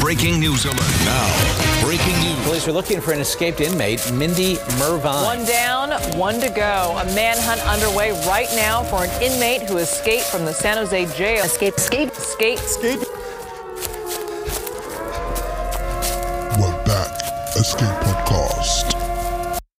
breaking news alert. Now, breaking news. Police are looking for an escaped inmate, Mindy Mervine. One down, one to go. A manhunt underway right now for an inmate who escaped from the San Jose jail. Escape, escape, escape, escape. We're back. Escape Podcast.